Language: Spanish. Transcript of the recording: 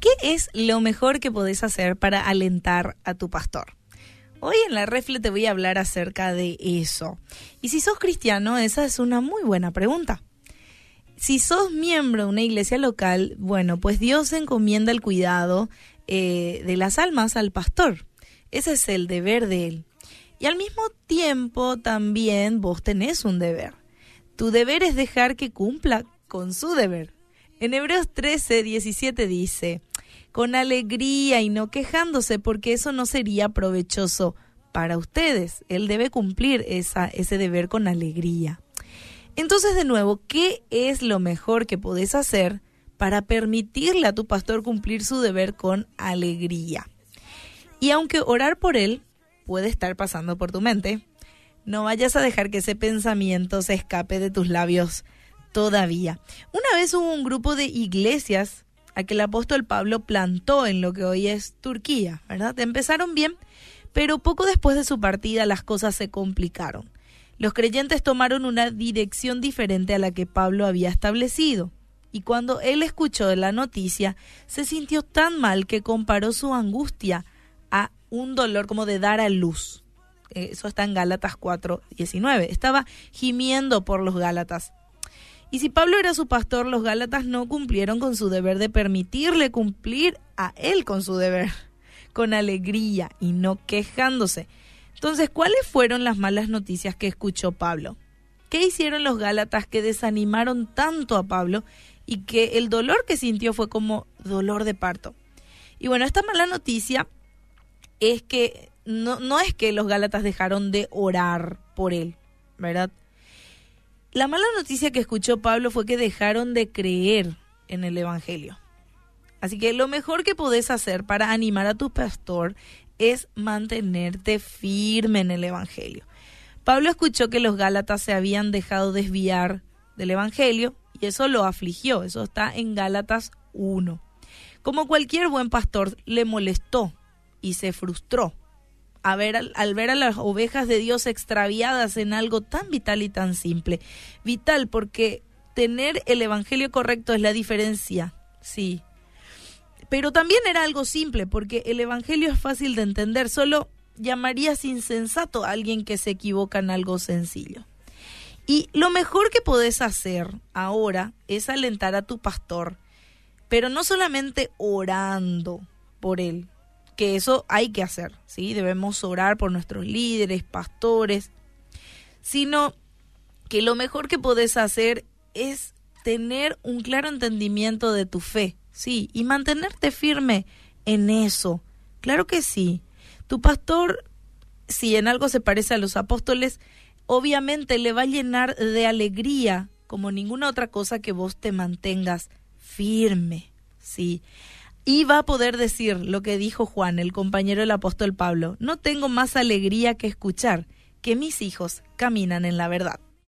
¿qué es lo mejor que podés hacer para alentar a tu pastor? Hoy en la refle te voy a hablar acerca de eso. Y si sos cristiano, esa es una muy buena pregunta. Si sos miembro de una iglesia local, bueno, pues Dios encomienda el cuidado eh, de las almas al pastor. Ese es el deber de él. Y al mismo tiempo también vos tenés un deber. Tu deber es dejar que cumpla con su deber. En Hebreos 13, 17 dice, con alegría y no quejándose, porque eso no sería provechoso para ustedes. Él debe cumplir esa, ese deber con alegría. Entonces, de nuevo, ¿qué es lo mejor que podés hacer para permitirle a tu pastor cumplir su deber con alegría? Y aunque orar por él puede estar pasando por tu mente, no vayas a dejar que ese pensamiento se escape de tus labios todavía. Una vez hubo un grupo de iglesias que el apóstol Pablo plantó en lo que hoy es Turquía, ¿verdad? Empezaron bien, pero poco después de su partida las cosas se complicaron. Los creyentes tomaron una dirección diferente a la que Pablo había establecido. Y cuando él escuchó la noticia, se sintió tan mal que comparó su angustia a un dolor como de dar a luz. Eso está en Gálatas 4, 19. Estaba gimiendo por los Gálatas. Y si Pablo era su pastor, los Gálatas no cumplieron con su deber de permitirle cumplir a él con su deber, con alegría y no quejándose. Entonces, ¿cuáles fueron las malas noticias que escuchó Pablo? ¿Qué hicieron los Gálatas que desanimaron tanto a Pablo y que el dolor que sintió fue como dolor de parto? Y bueno, esta mala noticia es que no, no es que los Gálatas dejaron de orar por él, ¿verdad? La mala noticia que escuchó Pablo fue que dejaron de creer en el Evangelio. Así que lo mejor que podés hacer para animar a tu pastor es mantenerte firme en el Evangelio. Pablo escuchó que los Gálatas se habían dejado desviar del Evangelio y eso lo afligió. Eso está en Gálatas 1. Como cualquier buen pastor, le molestó y se frustró ver, al ver a las ovejas de Dios extraviadas en algo tan vital y tan simple. Vital porque tener el Evangelio correcto es la diferencia, sí. Pero también era algo simple porque el Evangelio es fácil de entender, solo llamarías insensato a alguien que se equivoca en algo sencillo. Y lo mejor que podés hacer ahora es alentar a tu pastor, pero no solamente orando por él, que eso hay que hacer, ¿sí? Debemos orar por nuestros líderes, pastores, sino que lo mejor que podés hacer es tener un claro entendimiento de tu fe, sí, y mantenerte firme en eso. Claro que sí. Tu pastor, si en algo se parece a los apóstoles, obviamente le va a llenar de alegría como ninguna otra cosa que vos te mantengas firme, sí y va a poder decir lo que dijo Juan, el compañero del apóstol Pablo, no tengo más alegría que escuchar que mis hijos caminan en la verdad.